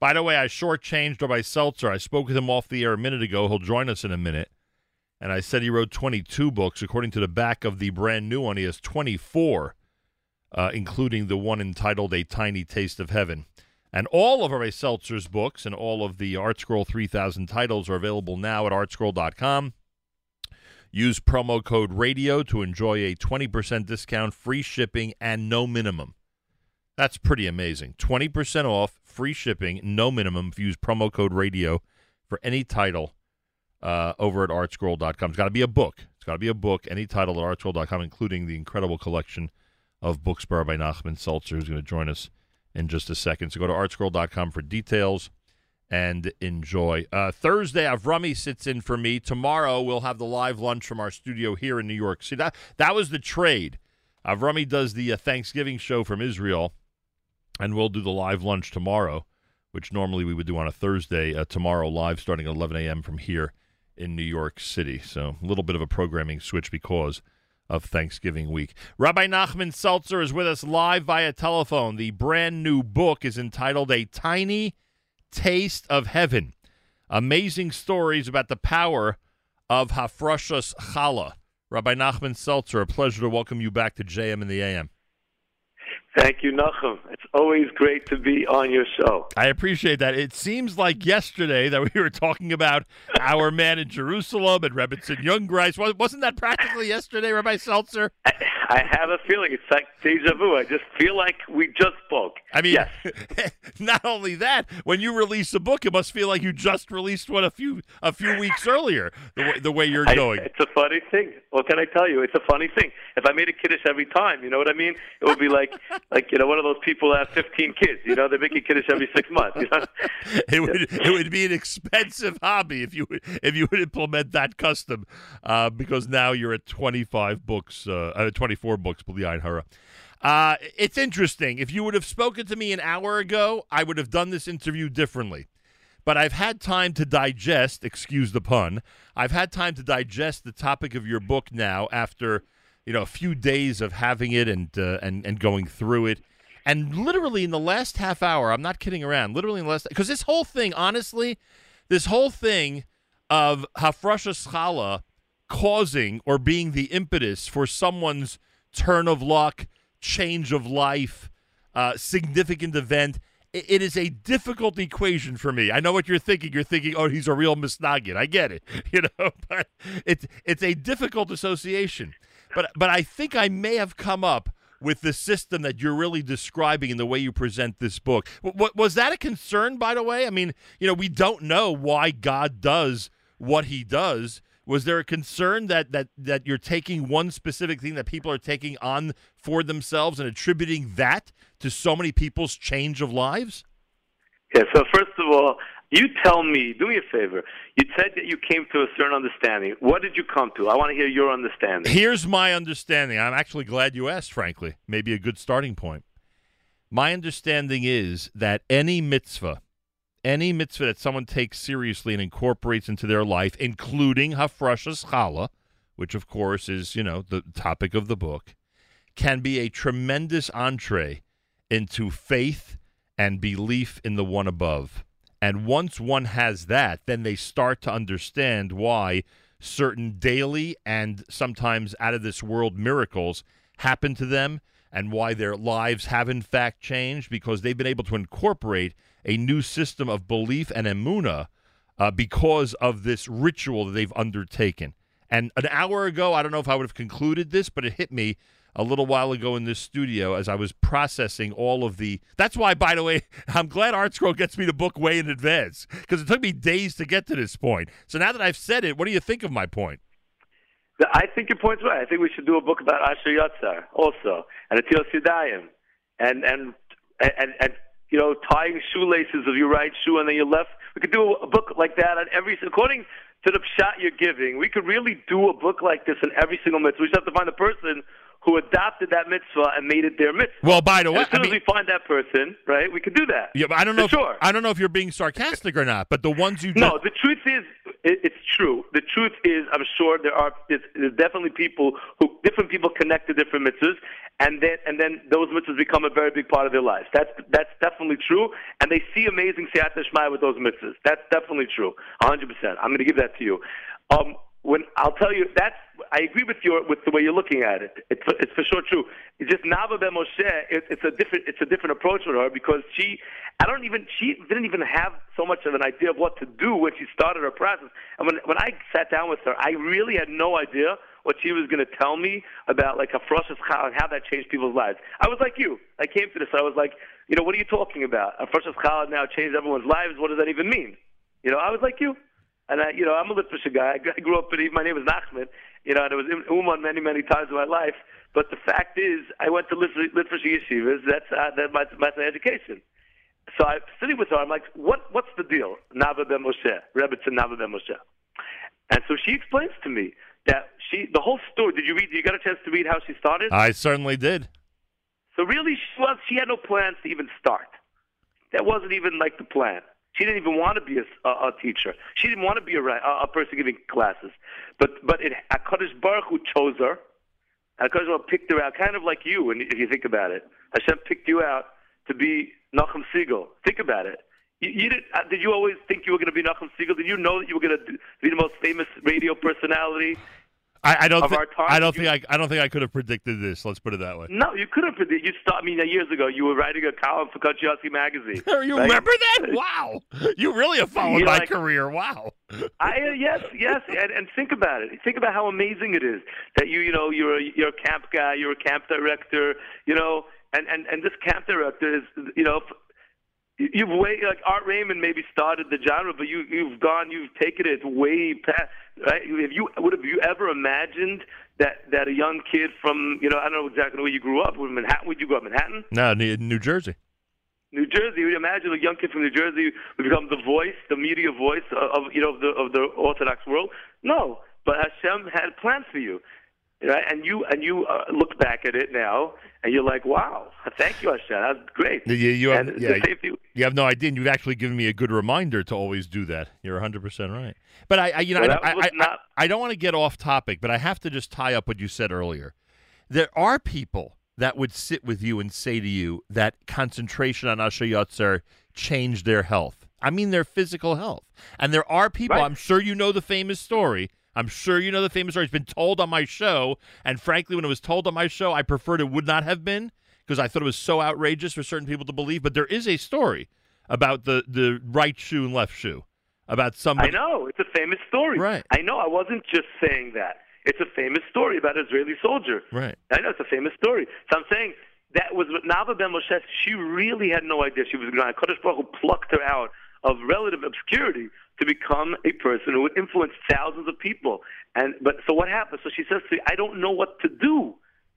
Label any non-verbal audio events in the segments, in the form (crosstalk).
By the way, I shortchanged Rabbi Seltzer. I spoke with him off the air a minute ago. He'll join us in a minute. And I said he wrote 22 books. According to the back of the brand new one, he has 24, uh, including the one entitled A Tiny Taste of Heaven. And all of Rabbi Seltzer's books and all of the ArtScroll 3000 titles are available now at artscroll.com. Use promo code RADIO to enjoy a 20% discount, free shipping, and no minimum. That's pretty amazing. 20% off, free shipping, no minimum if you use promo code RADIO for any title uh, over at artscroll.com. It's got to be a book. It's got to be a book, any title at artscroll.com, including the incredible collection of books by Nachman Seltzer, who's going to join us in just a second. So go to artscroll.com for details and enjoy. Uh, Thursday, Avrami sits in for me. Tomorrow, we'll have the live lunch from our studio here in New York See, That, that was the trade. Avrami does the uh, Thanksgiving show from Israel, and we'll do the live lunch tomorrow, which normally we would do on a Thursday. Uh, tomorrow, live starting at 11 a.m. from here in New York City. So a little bit of a programming switch because of Thanksgiving week. Rabbi Nachman Seltzer is with us live via telephone. The brand new book is entitled A Tiny Taste of Heaven. Amazing stories about the power of Hafrashas Challah. Rabbi Nachman Seltzer, a pleasure to welcome you back to JM in the AM. Thank you, Nachum. It's always great to be on your show. I appreciate that. It seems like yesterday that we were talking about our man in Jerusalem and Rebbitzin Jungreis. Wasn't that practically yesterday, Rabbi Seltzer? (laughs) I have a feeling it's like deja vu. I just feel like we just spoke. I mean, yes. (laughs) not only that, when you release a book, it must feel like you just released one a few a few weeks earlier. The way, the way you're I, going. It's a funny thing. What can I tell you? It's a funny thing. If I made a kiddush every time, you know what I mean? It would be like (laughs) like you know one of those people that have 15 kids. You know, they make a kiddush every six months. You know? (laughs) it would it would be an expensive hobby if you would if you would implement that custom, uh, because now you're at 25 books, uh, uh 24 four books, B'li Hara. Uh, it's interesting. If you would have spoken to me an hour ago, I would have done this interview differently. But I've had time to digest, excuse the pun, I've had time to digest the topic of your book now after, you know, a few days of having it and, uh, and, and going through it. And literally in the last half hour, I'm not kidding around, literally in the last, because this whole thing, honestly, this whole thing of Hafrasha Challah causing or being the impetus for someone's turn of luck, change of life, uh, significant event. It, it is a difficult equation for me. I know what you're thinking. You're thinking, "Oh, he's a real misnagid." I get it, (laughs) you know, (laughs) but it's it's a difficult association. But but I think I may have come up with the system that you're really describing in the way you present this book. What was that a concern, by the way? I mean, you know, we don't know why God does what He does was there a concern that that that you're taking one specific thing that people are taking on for themselves and attributing that to so many people's change of lives? Yeah. So first of all, you tell me. Do me a favor. You said that you came to a certain understanding. What did you come to? I want to hear your understanding. Here's my understanding. I'm actually glad you asked. Frankly, maybe a good starting point. My understanding is that any mitzvah any mitzvah that someone takes seriously and incorporates into their life, including Hafrashas Challah, which of course is, you know, the topic of the book, can be a tremendous entree into faith and belief in the one above. And once one has that, then they start to understand why certain daily and sometimes out of this world miracles happen to them and why their lives have in fact changed because they've been able to incorporate a new system of belief and emuna uh, because of this ritual that they've undertaken. And an hour ago, I don't know if I would have concluded this, but it hit me a little while ago in this studio as I was processing all of the. That's why, by the way, (laughs) I'm glad ArtScroll gets me the book way in advance because it took me days to get to this point. So now that I've said it, what do you think of my point? I think your point's right. I think we should do a book about Asher Yatzar also, and Atil Sidayim, and and and and you know, tying shoelaces of your right shoe and then your left. We could do a book like that on every, according to the shot you're giving. We could really do a book like this in every single mitzvah. We just have to find the person who adopted that mitzvah and made it their mitzvah. Well, by the way, and as soon I mean, as we find that person, right, we could do that. Yeah, but I don't know. If, sure. I don't know if you're being sarcastic or not. But the ones you no, the truth is, it, it's true. The truth is, I'm sure there are there's, definitely people who different people connect to different mitzvahs, and then and then those mitzvahs become a very big part of their lives. That's that's definitely true, and they see amazing shmaya with those mitzvahs. That's definitely true, 100. percent I'm going to give that to you. Um, when I'll tell you that's I agree with your with the way you're looking at it. It's it's for sure true. It's just Nava Ben Moshe. It, it's a different it's a different approach with her because she I don't even she didn't even have so much of an idea of what to do when she started her process. And when when I sat down with her, I really had no idea what she was going to tell me about like a froshes and how that changed people's lives. I was like you. I came to this. I was like, you know, what are you talking about? A froshes now changed everyone's lives. What does that even mean? You know, I was like you. And I, you know, I'm a Litvisher guy. I grew up in. My name is Nachman. You know, and it was in Uman many, many times in my life. But the fact is, I went to Litvisher yeshivas. That's uh, that my, my education. So I'm sitting with her. I'm like, what What's the deal? Nava ben Moshe, Rebbitzin Nava ben Moshe. And so she explains to me that she, the whole story. Did you read? You got a chance to read how she started? I certainly did. So really, she was. She had no plans to even start. That wasn't even like the plan. She didn't even want to be a, a, a teacher. She didn't want to be a, a, a person giving classes. But but it, Hakadosh Baruch Hu chose her. Hakadosh Baruch Hu picked her out, kind of like you. And if you think about it, Hashem picked you out to be Nachum Segal. Think about it. You, you did, uh, did you always think you were going to be Nachum Segal? Did you know that you were going to be the most famous radio personality I, I don't. Th- I don't think I. I don't think I could have predicted this. Let's put it that way. No, you could have predicted. You stopped. I mean, years ago, you were writing a column for Country magazine. (laughs) you right? remember that? (laughs) Wow, you really have followed my like, career. Wow. I uh, yes, yes, and, and think about it. Think about how amazing it is that you, you know, you're a, you're a camp guy, you're a camp director, you know, and and and this camp director is, you know, you've way like Art Raymond maybe started the genre, but you you've gone, you've taken it way past. Right? Have you would have you ever imagined that that a young kid from you know I don't know exactly where you grew up. With Manhattan, would you grow up Manhattan? No, New Jersey. New Jersey. Would you imagine a young kid from New Jersey would become the voice, the media voice of you know of the of the Orthodox world? No, but Hashem had plans for you. Right? And you and you uh, look back at it now, and you're like, "Wow, thank you, Hashem. That's great." You, you have, yeah, you, you, have no idea. And you've actually given me a good reminder to always do that. You're 100 percent right. But I, I you know, well, I, I, not... I, I don't want to get off topic, but I have to just tie up what you said earlier. There are people that would sit with you and say to you that concentration on Asher Yotzer changed their health. I mean, their physical health. And there are people. Right. I'm sure you know the famous story I'm sure you know the famous story. It's been told on my show, and frankly, when it was told on my show, I preferred it would not have been because I thought it was so outrageous for certain people to believe. But there is a story about the the right shoe and left shoe about somebody. I know it's a famous story. Right. I know. I wasn't just saying that. It's a famous story about an Israeli soldier. Right. I know it's a famous story. So I'm saying that was Nava Ben Moshe. She really had no idea she was going. to Kodesh Baruch plucked her out of relative obscurity to become a person who would influence thousands of people. And but so what happens? So she says to me, I don't know what to do.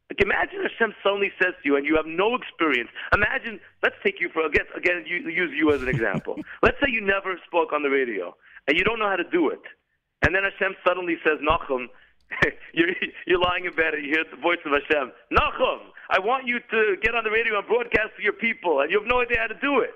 Like imagine Hashem suddenly says to you, and you have no experience. Imagine, let's take you for again, again use you as an example. (laughs) let's say you never spoke on the radio, and you don't know how to do it, and then Hashem suddenly says, Nachum, (laughs) you're, you're lying in bed and you hear the voice of Hashem, Nachum, I want you to get on the radio and broadcast to your people, and you have no idea how to do it.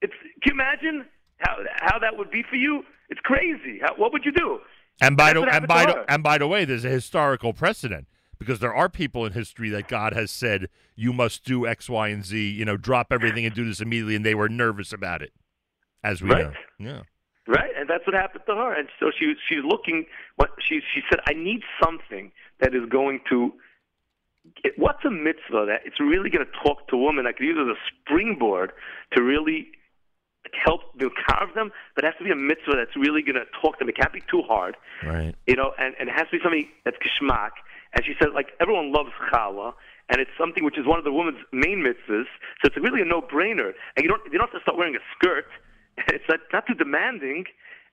It's, can you imagine? How how that would be for you? It's crazy. How, what would you do? And by the and by the, and by the way, there's a historical precedent because there are people in history that God has said you must do X, Y, and Z. You know, drop everything and do this immediately, and they were nervous about it, as we right. know. Yeah. Right, and that's what happened to her. And so she she's looking. What she she said, I need something that is going to. What's a mitzvah that it's really going to talk to women? I could use as a springboard to really help to carve them, but it has to be a mitzvah that's really going to talk to them. It can't be too hard, right? You know, and, and it has to be something that's kishmak. And she said, like everyone loves challah, and it's something which is one of the woman's main mitzvahs. So it's really a no-brainer. And you don't you don't have to start wearing a skirt. (laughs) It's not, not too demanding,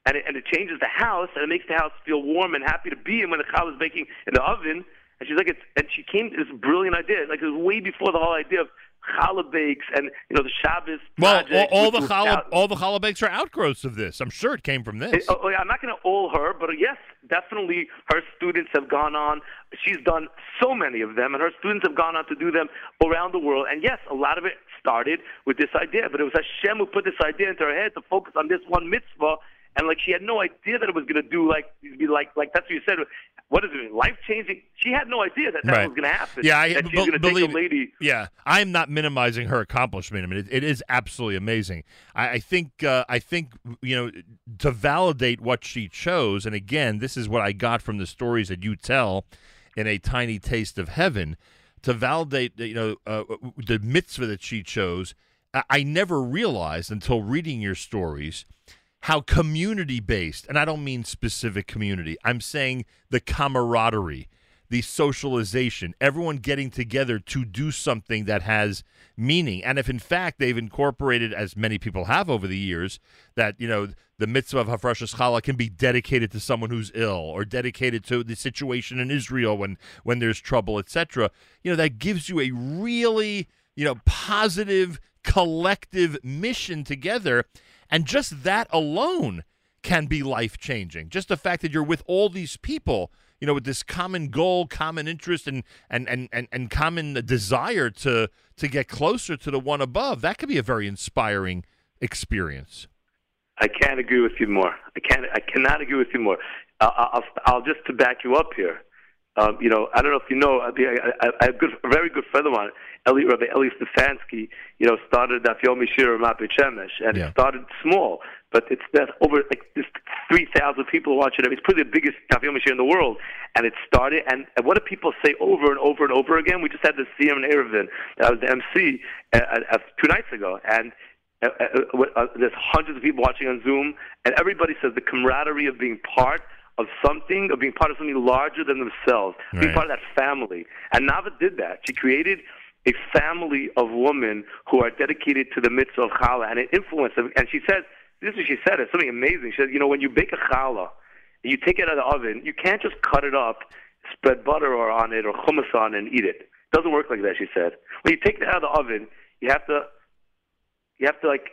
and it, and it changes the house, and it makes the house feel warm and happy to be in when the challah is baking in the oven. And she's like, it's, and she came to this brilliant idea. Like it was way before the whole idea of challah bakes and you know the Shabbos. Well, all, all the challah all the challah bakes are outgrowths of this. I'm sure it came from this. It, oh, oh, yeah, I'm not going to all her, but uh, yes, definitely her students have gone on. She's done so many of them, and her students have gone on to do them around the world. And yes, a lot of it started with this idea, but it was Hashem who put this idea into her head to focus on this one mitzvah and like she had no idea that it was going to do like be like like that's what you said. What is it? Life changing. She had no idea that that Right. was going to happen. Yeah, I- that she's be- going to take believe- a lady. Yeah, I'm not minimizing her accomplishment. I mean, it, it is absolutely amazing. I, I think uh, I think you know to validate what she chose, and again, this is what I got from the stories that you tell in a tiny taste of heaven. To validate, you know, uh, the mitzvah that she chose, I, I never realized until reading your stories how community based, and I don't mean specific community. I'm saying the camaraderie, the socialization, everyone getting together to do something that has meaning. And if in fact they've incorporated, as many people have over the years, that you know the mitzvah of Hafrashas Challah can be dedicated to someone who's ill or dedicated to the situation in Israel when when there's trouble, etc. You know that gives you a really you know positive collective mission together, and just that alone can be life changing. Just the fact that you're with all these people, you know, with this common goal, common interest, and and and and, and common desire to to get closer to the one above, that could be a very inspiring experience. I can't agree with you more. I can't. I cannot agree with you more. Uh, I'll, I'll just to back you up here. Um, you know, I don't know if you know. I, I, I have a, good, a very good friend of mine, Eli, Rabbi Eli Stefansky. You know, started Daf Yomi Shir Mapei Shemesh, and Yeah. it started small, but it's there's over like there's three thousand people watching it. It's probably the biggest Daf Yomi Shir in the world, and it started. And, and what do people say over and over and over again? We just had the Siyum in Eruvin. I was the MC uh, uh, two nights ago, and uh, uh, uh, there's hundreds of people watching on Zoom, and everybody says the camaraderie of being part of something, of being part of something larger than themselves, being part of that family. And Nava did that. She created a family of women who are dedicated to the mitzvah of challah, and it influenced them. And she says, this is what she said, it's something amazing. She said, you know, when you bake a challah, you take it out of the oven, you can't just cut it up, spread butter on it or hummus on it and eat it. It doesn't work like that, she said. When you take it out of the oven, you have to you have to like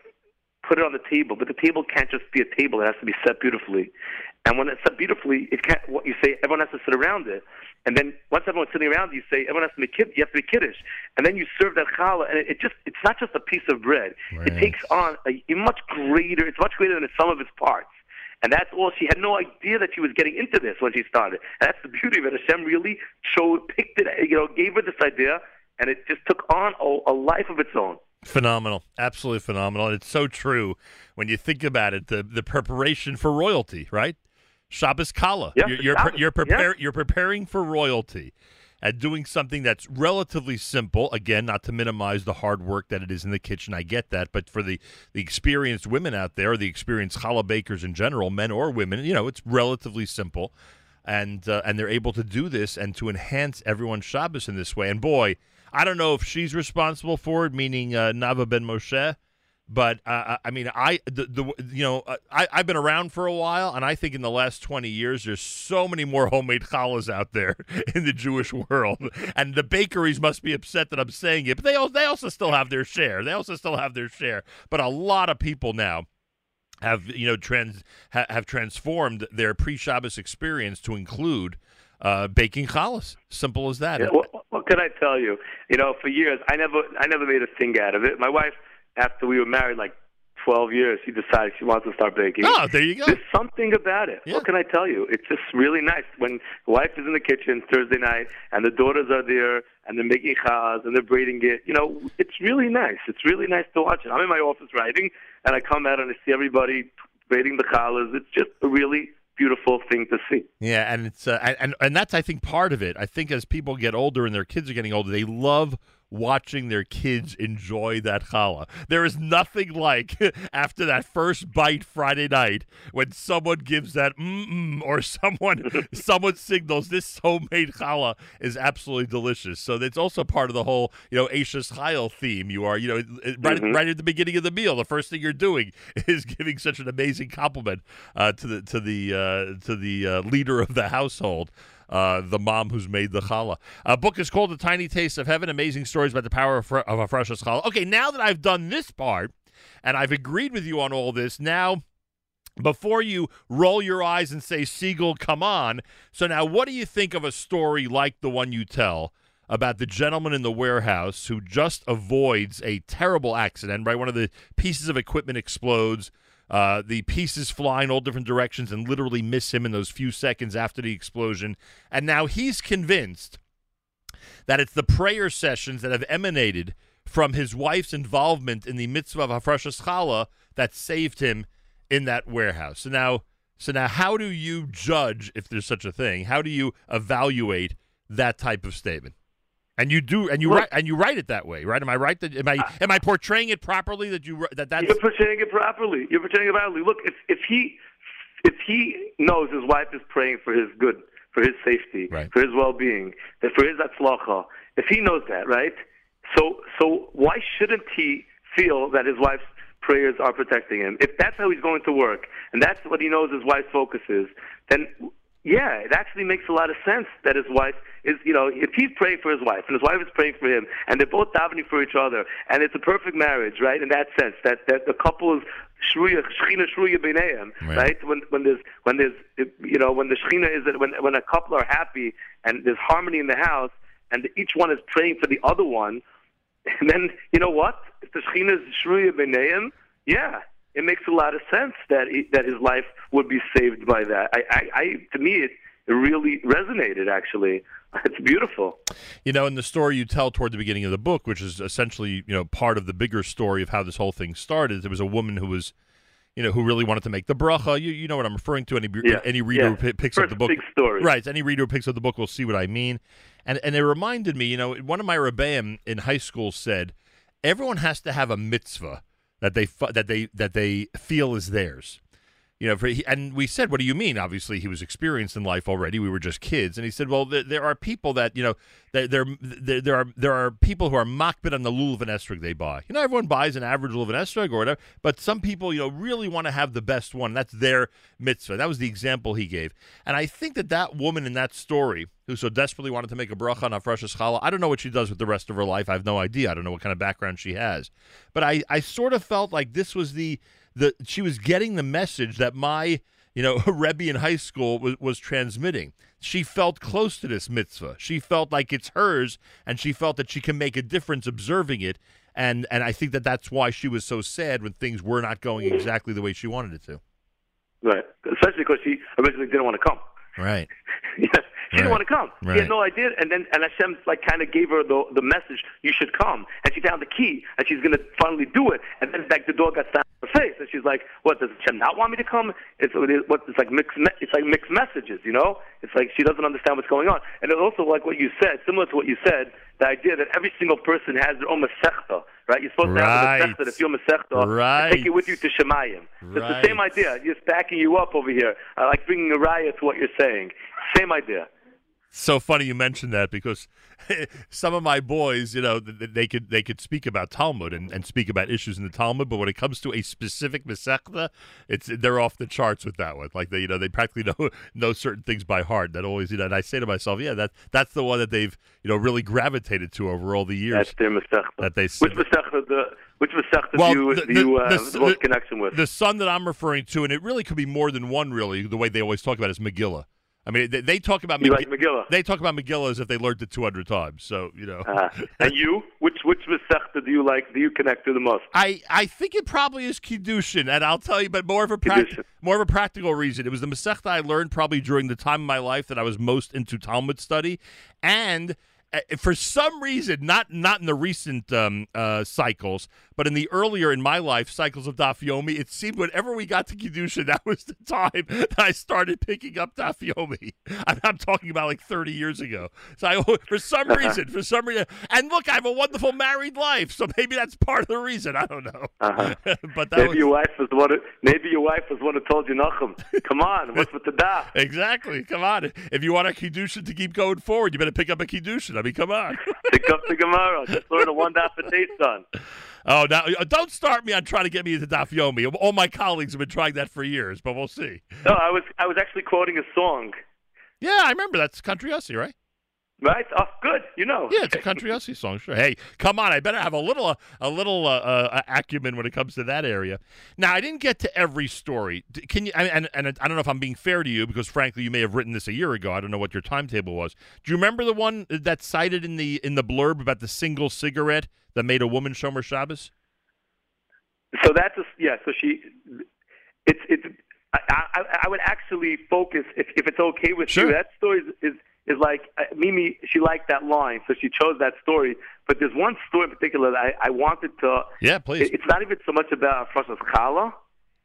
put it on the table, but the table can't just be a table; it has to be set beautifully. And when it's set beautifully, it can't. What you say, everyone has to sit around it, and then once everyone's sitting around, you say everyone has to be kid. You have to be kiddish, and then you serve that challah, and it, it just—it's not just a piece of bread. Right. It takes on a, a much greater. It's much greater than the sum of its parts. And that's all. She had no idea that she was getting into this when she started. And that's the beauty of it. Hashem really showed, picked it, you know, gave her this idea, and it just took on a, a life of its own. Phenomenal, absolutely phenomenal. And it's so true when you think about it. The the preparation for royalty, right? Shabbos Kala. Yeah, you're you're, Shabbos, you're, yeah. you're preparing for royalty and doing something that's relatively simple. Again, not to minimize the hard work that it is in the kitchen. I get that, but for the the experienced women out there, the experienced challah bakers in general, men or women, you know, it's relatively simple. And uh, and they're able to do this and to enhance everyone's Shabbos in this way. And boy, I don't know if she's responsible for it, meaning uh, Nava Ben Moshe. But uh, I- I mean, I the, the you know uh, I I've been around for a while, and I think in the last twenty years, there's so many more homemade challahs out there (laughs) in the Jewish world, and the bakeries must be upset that I'm saying it. But they also they also still have their share. They also still have their share. But a lot of people now have you know trans ha, have transformed their pre-Shabbos experience to include uh, baking challahs. Simple as that. Yeah, what, can I tell you? You know, for years I never I never made a thing out of it. My wife, after we were married, like twelve years, she decided she wants to start baking. oh, there you go. There's something about it. Yeah. What can I tell you? It's just really nice when the wife is in the kitchen Thursday night and the daughters are there and they're making chaz and they're braiding it. You know, it's really nice. It's really nice to watch it. I'm in my office writing and I come out and I see everybody braiding the challahs. It's just a really beautiful thing to see. Yeah, and it's uh, and and that's I think part of it. I think as people get older and their kids are getting older, they love watching their kids enjoy that challah. There is nothing like (laughs) after that first bite Friday night when someone gives that mm or someone (laughs) someone signals this homemade challah is absolutely delicious. So it's also part of the whole you know Eishes Chayil theme. You are you know right Mhm. right at the beginning of the meal, the first thing you're doing (laughs) is giving such an amazing compliment uh, to the to the uh, to the uh, leader of the household. Uh, the mom who's made the challah. A book is called "The Tiny Taste of Heaven: Amazing Stories about the Power of, of a Fresh Challah." Okay, now that I've done this part and I've agreed with you on all this, now before you roll your eyes and say, "Segal, come on!" So now, what do you think of a story like the one you tell about the gentleman in the warehouse who just avoids a terrible accident. Right, one of the pieces of equipment explodes. Uh, the pieces fly in all different directions and literally miss him in those few seconds after the explosion. And now he's convinced that it's the prayer sessions that have emanated from his wife's involvement in the mitzvah of Hafrashas Challah that saved him in that warehouse. So now, so now, how do you judge if there's such a thing? How do you evaluate that type of statement? And you do, and you Well- write, and you write it that way, right? Am I right? That am I uh, am I portraying it properly? That you that that's You're portraying it properly. You're portraying it properly. Look, if if he if he knows his wife is praying for his good, for his safety, Right. for his well-being, that for his atzlacha, if he knows that, right? So so why shouldn't he feel that his wife's prayers are protecting him? If that's how he's going to work, and that's what he knows his wife's focus is, then yeah, it actually makes a lot of sense that his wife is, you know, if he's praying for his wife and his wife is praying for him, and they're both davening for each other, and it's a perfect marriage, right? In that sense, that that the couple is shruya, shchina shruya b'neihem, Right. right? When when there's when there's you know when the shchina is when when a couple are happy and there's harmony in the house, and each one is praying for the other one, and (laughs) then you know what? If the shchina is shruya b'neihem, yeah, it makes a lot of sense that he, that his life would be saved by that. I, I, I to me, it, it really resonated. Actually, (laughs) it's beautiful. You know, in the story you tell toward the beginning of the book, which is essentially, you know, part of the bigger story of how this whole thing started, there was a woman who was, you know, who really wanted to make the bracha. You, you know what I'm referring to. Any Yeah, any reader yeah. who pi- picks up the book, big story. right? Any reader who picks up the book will see what I mean. And and it reminded me, you know, one of my rebbeim in high school said, everyone has to have a mitzvah that they that they that they feel is theirs. You know, for, and we said, "What do you mean?" Obviously, he was experienced in life already. We were just kids, and he said, "Well, there, there are people that you know, there, there, there, are there are people who are makbid on the lulav and estrog they buy. You know, everyone buys an average lulav and estrog or whatever, but some people, you know, really want to have the best one. That's their mitzvah. That was the example he gave, and I think that that woman in that story who so desperately wanted to make a bracha on Afrashas Challah, I don't know what she does with the rest of her life. I have no idea. I don't know what kind of background she has, but I, I sort of felt like this was the the she was getting the message that my you know (laughs) Rebbe in high school was, was transmitting. She felt close to this mitzvah. She felt like it's hers, and she felt that she can make a difference observing it. And and I think that that's why she was so sad when things were not going exactly the way she wanted it to. Right. Especially because she originally didn't want to come. Right. (laughs) Yeah, she Right. didn't want to come. She Right. had no idea, and then and Hashem like kind of gave her the the message, you should come, and she found the key, and she's gonna finally do it, and then like the door got stabbed in her face, and she's like, what does Hashem not want me to come? It's what it is- like mixed it's like mixed messages, you know? It's like she doesn't understand what's going on, and it's also like what you said, similar to what you said, the idea that every single person has their own masechta, right? You're supposed to have Right. a masechta, if you're masechta, Right. take it with you to Shemayim. It's the same idea, just backing you up over here, I like bringing a riot to what you're saying. Same idea. So funny you mentioned that because (laughs) some of my boys, you know, th- th- they could they could speak about Talmud and, and speak about issues in the Talmud, but when it comes to a specific masechta, it's they're off the charts with that one. Like they, you know, they practically (laughs) know know certain things by heart. That always, you know, and I say to myself, yeah, that that's the one that they've you know really gravitated to over all the years That's their masechta. that they Which masechta the which masechta Well, you, the- you uh, the- have the most connection with? the son that I'm referring to, and it really could be more than one. Really, the way they always talk about it is Megillah. I mean, they, they talk about you Megi- like Megillah? they talk about Megillah as if they learned it 200 times. So you know, uh, and you, which which masechta do you like? Do you connect to the most? I, I think it probably is kiddushin, and I'll tell you, but more of a more of a practical reason. It was the Masechta I learned probably during the time of my life that I was most into Talmud study, and uh, for some reason, not not in the recent um, uh, cycles, but in the earlier in my life cycles of Dafyomi, it seemed whenever we got to kiddushin, that was the time that I started picking up Dafyomi. (laughs) I'm, I'm talking about like 30 years ago. So I, (laughs) for some (laughs) reason, for some reason, and look, I have a wonderful married life, so maybe that's part of the reason. I don't know. Uh-huh. but Maybe was your wife was the one. Who, maybe your wife was the one who told you, Nachum, come on, what's with the daf? exactly. Come on, if you want a kiddushin to keep going forward, you better pick up a kiddushin. I mean, come on. Pick up the Gemara. Just learn a one daf a day, son. Oh, now uh, don't start me on trying to get me into Daf Yomi. All my colleagues have been trying that for years, but we'll see. No, I was I was actually quoting a song. Yeah, I remember that's Country Yossi, right? Right? Oh, good. You know. Yeah, it's a country (laughs) Yossi song. Sure. Hey, come on! I better have a little uh, a little uh, uh, acumen when it comes to that area. Now, I didn't get to every story. Can you? And, and I don't know if I'm being fair to you because, frankly, you may have written this a year ago. I don't know what your timetable was. Do you remember the one that's cited in the in the blurb about the single cigarette that made a woman Shomer Shabbos? So that's a, yeah. So she, it's it's. I, I, I would actually focus if if it's okay with sure. you. That story is, is is like uh, Mimi. She liked that line, so she chose that story. But there's one story in particular that I, I wanted to. Yeah, please. It, it's not even so much about Frashas Kala.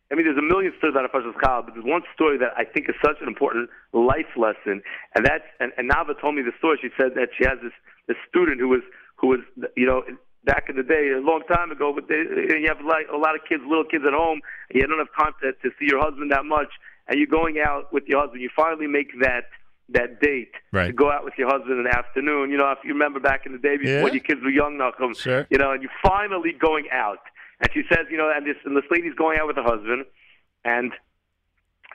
I mean, there's a million stories out of Frashas Kala, but there's one story that I think is such an important life lesson, and that's and, and Nava told me the story. She said that she has this this student who was who was you know back in the day, a long time ago, but they, you have like a lot of kids, little kids at home, and you don't have time to, to see your husband that much, and you're going out with your husband. You finally make that that date right. to go out with your husband in the afternoon. You know, if you remember back in the day before yeah. your kids were young, Malcolm, sure. you know, and you're finally going out. And she says, you know, and this and this lady's going out with her husband, and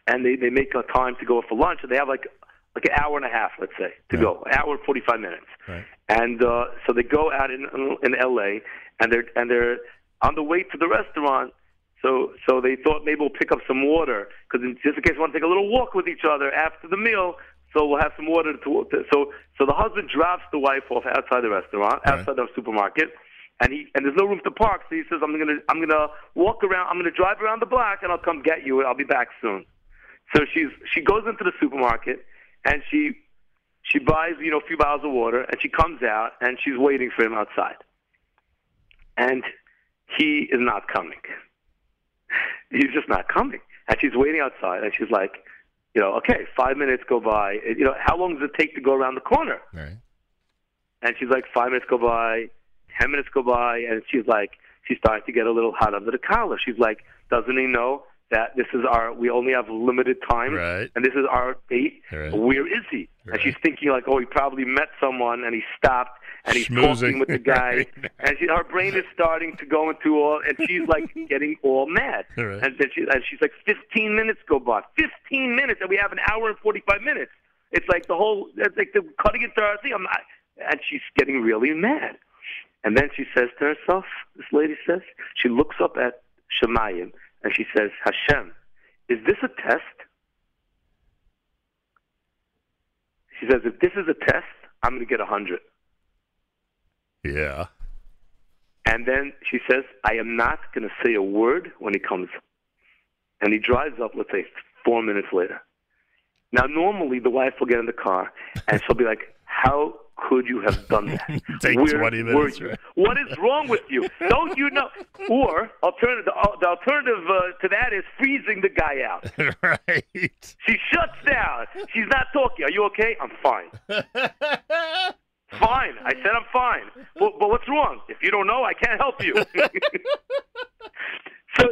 and they they make a time to go for lunch, and they have like like an hour and a half, let's say, to right. go, an hour and forty five minutes. Right. And uh, so they go out in in L.A. and they're and they're on the way to the restaurant. So so they thought maybe we'll pick up some water because just in case we want to take a little walk with each other after the meal. So we'll have some water to, to so so the husband drops the wife off outside the restaurant, Right. outside the supermarket, and he and there's no room to park. So he says, "I'm gonna I'm gonna walk around. I'm gonna drive around the block, and I'll come get you. I'll be back soon." So she's she goes into the supermarket, and she she buys you know a few bottles of water, and she comes out, and she's waiting for him outside, and he is not coming. He's just not coming, and she's waiting outside, and she's like, you know, okay, five minutes go by. You know, how long does it take to go around the corner? Right. And she's like, five minutes go by, ten minutes go by, and she's like, she's starting to get a little hot under the collar. She's like, doesn't he know that this is our, we only have limited time, Right. and this is our date? Right. Where is he? Right. And she's thinking like, oh, he probably met someone, and he stopped, and he's Schmoozing. talking with the (laughs) guy, and she, her brain is starting to go into all, and she's like (laughs) getting all mad. And then she, and she's like, 15 minutes go by, 15 minutes, and we have an hour and 45 minutes. It's like the whole, it's like the cutting into our thing. I'm not, and she's getting really mad. And then she says to herself, this lady says, she looks up at Shemayim and she says, Hashem, is this a test? She says, if this is a test, I'm going to get a 100. Yeah. And then she says, I am not going to say a word when he comes. And he drives up, let's say, four minutes later. Now, normally the wife will get in the car and she'll be like, How could you have done that? (laughs) Take Where 20 were minutes, right? What is wrong with you? (laughs) Don't you know? Or alternative, the, alternative uh, to that is freezing the guy out. (laughs) right. She shuts down. She's not talking. Are you okay? I'm fine. Fine. I said I'm fine. But, but what's wrong? If you don't know, I can't help you. so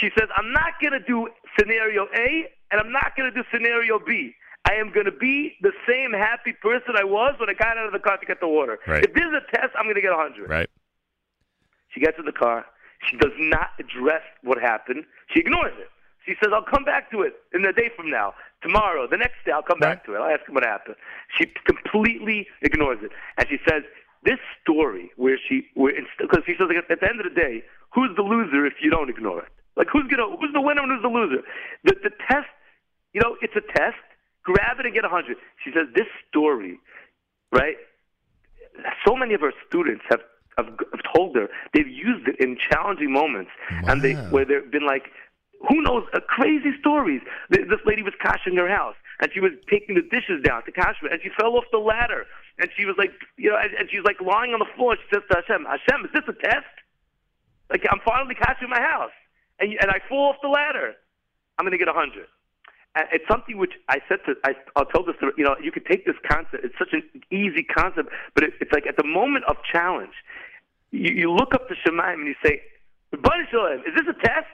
she says, I'm not going to do scenario A, and I'm not going to do scenario B. I am going to be the same happy person I was when I got out of the car to get the water. Right. If this is a test, I'm going to get 100. Right. She gets in the car. She does not address what happened. She ignores it. She says, I'll come back to it in a day from now. Tomorrow, the next day, I'll come back to it. I'll ask him what happened. She completely ignores it. And she says, this story where she, where because she says, at the end of the day, who's the loser if you don't ignore it? Like, who's gonna, who's the winner and who's the loser? The, the test, you know, it's a test. Grab it and get a 100. She says, this story, right? So many of her students have have, have told her they've used it in challenging moments, and they where they've been like, who knows, uh, crazy stories. This lady was kashing her house, and she was taking the dishes down to cash it, and she fell off the ladder, and she was like, you know, and, and she's like lying on the floor. And she says to Hashem, Hashem, is this a test? Like I'm finally cashing my house, and and I fall off the ladder. I'm going to get a hundred. It's something which I said to I, I'll tell this to you know you could take this concept. It's such an easy concept, but it, it's like at the moment of challenge, you, you look up to Shemaim and you say, "Bunny Shalom, is this a test?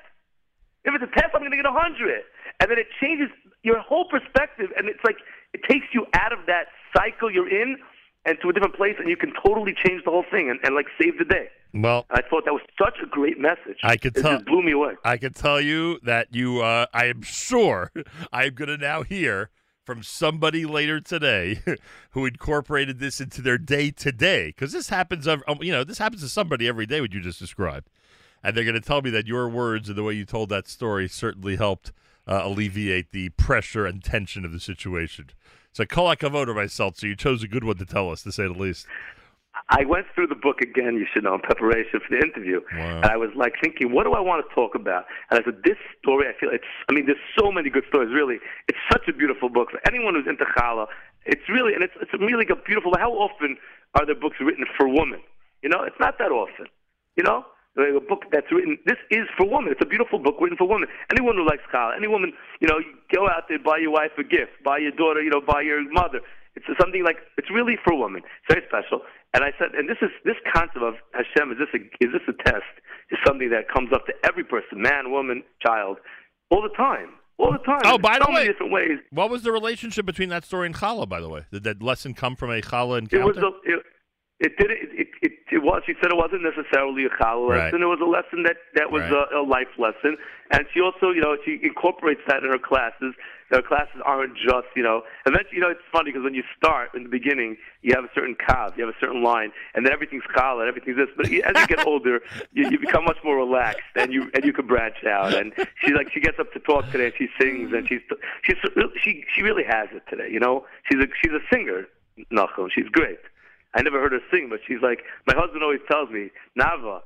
If it's a test, I'm going to get a hundred. And then it changes your whole perspective, and it's like it takes you out of that cycle you're in and to a different place, and you can totally change the whole thing and, and like save the day. Well, I thought that was such a great message. I could it tell- just blew me away. I can tell you that you, uh, I am sure, I am going to now hear from somebody later today (laughs) who incorporated this into their day today because this happens um, you know this happens to somebody every day what you just described and they're going to tell me that your words and the way you told that story certainly helped uh, alleviate the pressure and tension of the situation so call like a voter myself so you chose a good one to tell us to say the least I went through the book again, you should know, in preparation for the interview. Wow. And I was like thinking, what do I want to talk about? And I said, this story, I feel it's, I mean, there's so many good stories, really. It's such a beautiful book. For anyone who's into challah, it's really, and it's, it's really a beautiful, how often are there books written for women? You know, it's not that often. You know? A book that's written, this is for women. It's a beautiful book written for women. Anyone who likes challah, any woman, you know, you go out there, buy your wife a gift, buy your daughter, you know, buy your mother. It's something like, it's really for women. It's very special. And I said, and this is this concept of Hashem is this a, is this a test? Is something that comes up to every person, man, woman, child, all the time, all the time. Oh, by so the way, different ways. What was the relationship between that story and challah? By the way, did that lesson come from a challah encounter? It was a, it, it did it, it it it was. She said it wasn't necessarily a challah Right. lesson. It was a lesson that that was Right. a, a life lesson, and she also, you know, she incorporates that in her classes. Her classes aren't just, you know. Eventually, you know, it's funny because when you start in the beginning, you have a certain kav, you have a certain line, and then everything's challah, everything's this. But as you get older, (laughs) you, you become much more relaxed, and you and you can branch out. And she like she gets up to talk today, and she sings, and she's she's she she really has it today. You know, she's a she's a singer, Nachum. She's great. I never heard her sing, but she's like my husband always tells me, Nava,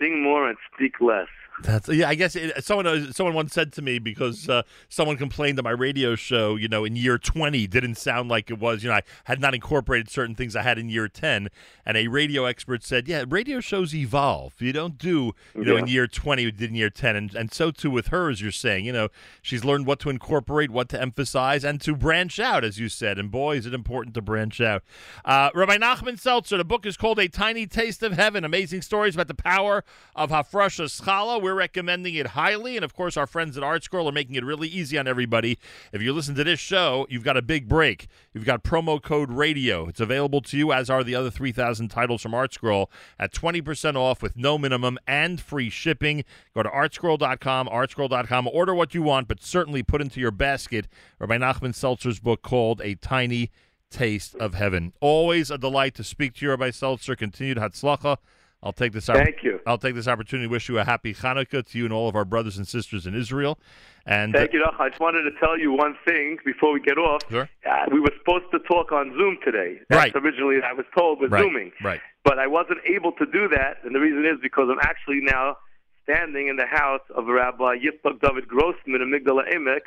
sing more and speak less. That's yeah. I guess it, someone uh, someone once said to me because uh, someone complained that my radio show, you know, in year twenty didn't sound like it was. You know, I had not incorporated certain things I had in year ten, and a radio expert said, "Yeah, radio shows evolve. You don't do you know in year twenty you did in year ten, and and so too with her, as you're saying. You know, she's learned what to incorporate, what to emphasize, and to branch out, as you said. And boy, is it important to branch out. Uh, Rabbi Nachman Seltzer, the book is called A Tiny Taste of Heaven. Amazing stories about the power of Hafrashas Challah. We're recommending it highly. And of course, our friends at Art Scroll are making it really easy on everybody. If you listen to this show, you've got a big break. You've got promo code radio. It's available to you, as are the other 3,000 titles from Art Scroll, at 20% off with no minimum and free shipping. Go to artscroll.com, artscroll.com. Order what you want, but certainly put into your basket Rabbi Nachman Seltzer's book called A Tiny Taste of Heaven. Always a delight to speak to you, Rabbi Seltzer. Continued Hatzlacha. I'll take this opp- Thank you. I'll take this opportunity to wish you a happy Hanukkah to you and all of our brothers and sisters in Israel. And Thank you, Nachum. I just wanted to tell you one thing before we get off. Sure. Uh, we were supposed to talk on Zoom today. That's Right. originally I was told was Right, Zooming. right. But I wasn't able to do that, and the reason is because I'm actually now standing in the house of Rabbi Yitzhak David Grossman in Migdal HaEmek,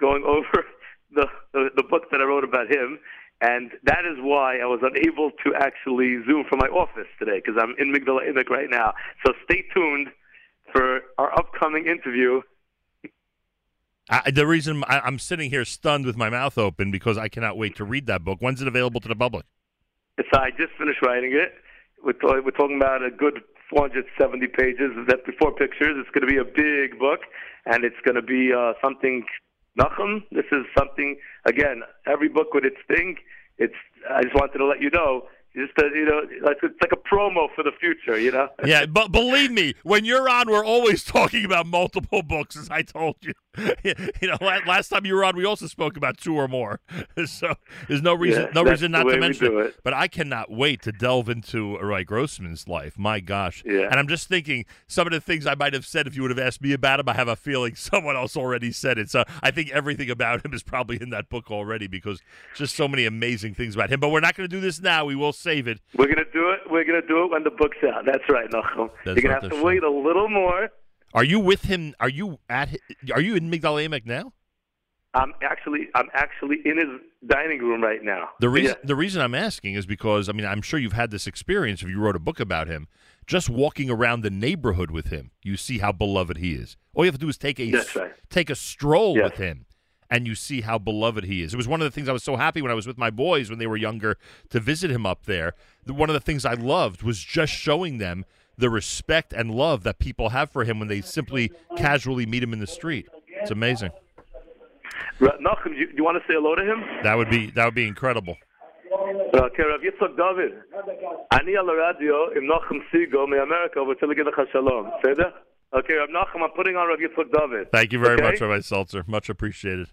going (laughs) over the, the the book that I wrote about him, and that is why I was unable to actually Zoom from my office today because I'm in Migdal HaEmek right now. So stay tuned for our upcoming interview. I, the reason I, I'm sitting here stunned with my mouth open because I cannot wait to read that book. When's it available to the public? So I just finished writing it. We're, ta- we're talking about a good 470 pages. That before pictures. It's going to be a big book, and it's going to be uh, something. Nachum, this is something. Again, every book with its thing. It's. I just wanted to let you know. Just you know, like it's like a promo for the future. You know. (laughs) Yeah, but believe me, when you're on, we're always (laughs) talking about multiple books, as I told you. (laughs) you know, last time you were on, we also spoke about two or more. so there's no reason, Yeah, no reason not to mention do it. But I cannot wait to delve into Rav Grossman's life. My gosh. Yeah. And I'm just thinking some of the things I might have said if you would have asked me about him. I have a feeling someone else already said it. So I think everything about him is probably in that book already because just so many amazing things about him. But we're not going to do this now. We will save it. We're gonna do it. We're gonna do it when the book's out. That's right, Nachum. That's You're gonna have to show. wait a little more. Are you with him? Are you at? Are you in Migdal Emek now? I'm actually I'm actually in his dining room right now. The reason Yeah. the reason I'm asking is because I mean I'm sure you've had this experience if you wrote a book about him. Just walking around the neighborhood with him, you see how beloved he is. All you have to do is take a right. take a stroll Yes. with him, and you see how beloved he is. It was one of the things I was so happy when I was with my boys when they were younger to visit him up there. The- One of the things I loved was just showing them the respect and love that people have for him when they simply casually meet him in the street. It's amazing. Ra- Nachum, you, you want to say hello to him? That would be that would be incredible. אוקיי, רב יצחק דוד, אני על הרדיו עם נוחם סיגו מאמריקה ורוצה להגיד לך שלום, בסדר? אוקיי, רב נחם, I'm putting on רב יצחק דוד. Thank you very Okay? much, Rabbi Seltzer. Much appreciated.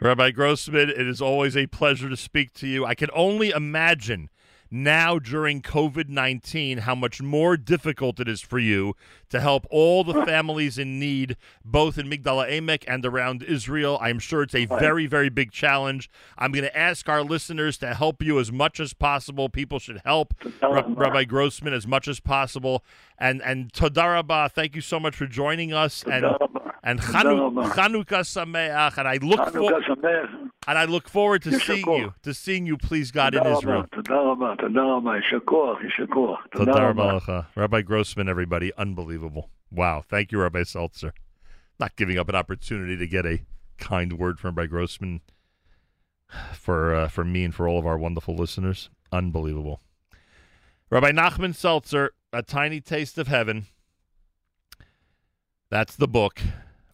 Rabbi Grossman, it is always a pleasure to speak to you. I can only imagine now during COVID 19 how much more difficult it is for you to help all the (laughs) families in need, both in Migdal HaEmek and around Israel. I'm sure it's a very, very big challenge. I'm going to ask our listeners to help you as much as possible. People should help Rabbi Grossman as much as possible. And and Todarabah, thank you so much for joining us. And and Chanukah Sameach. And I look forward and I look forward to seeing you, to seeing you, please God, in Israel. Rabbi Grossman, everybody, unbelievable. Wow, thank you, Rabbi Seltzer. Not giving up an opportunity to get a kind word from Rabbi Grossman for uh, for me and for all of our wonderful listeners. Unbelievable. Rabbi Nachman Seltzer, A Tiny Taste of Heaven. That's the book.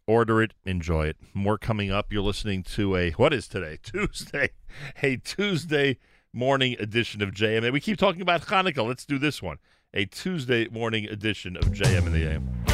Order it, enjoy it. More coming up. You're listening to a, what is today? (laughs) Tuesday. A Tuesday morning edition of JM. We keep talking about Hanukkah. Let's do this one. A Tuesday morning edition of JM in the AM.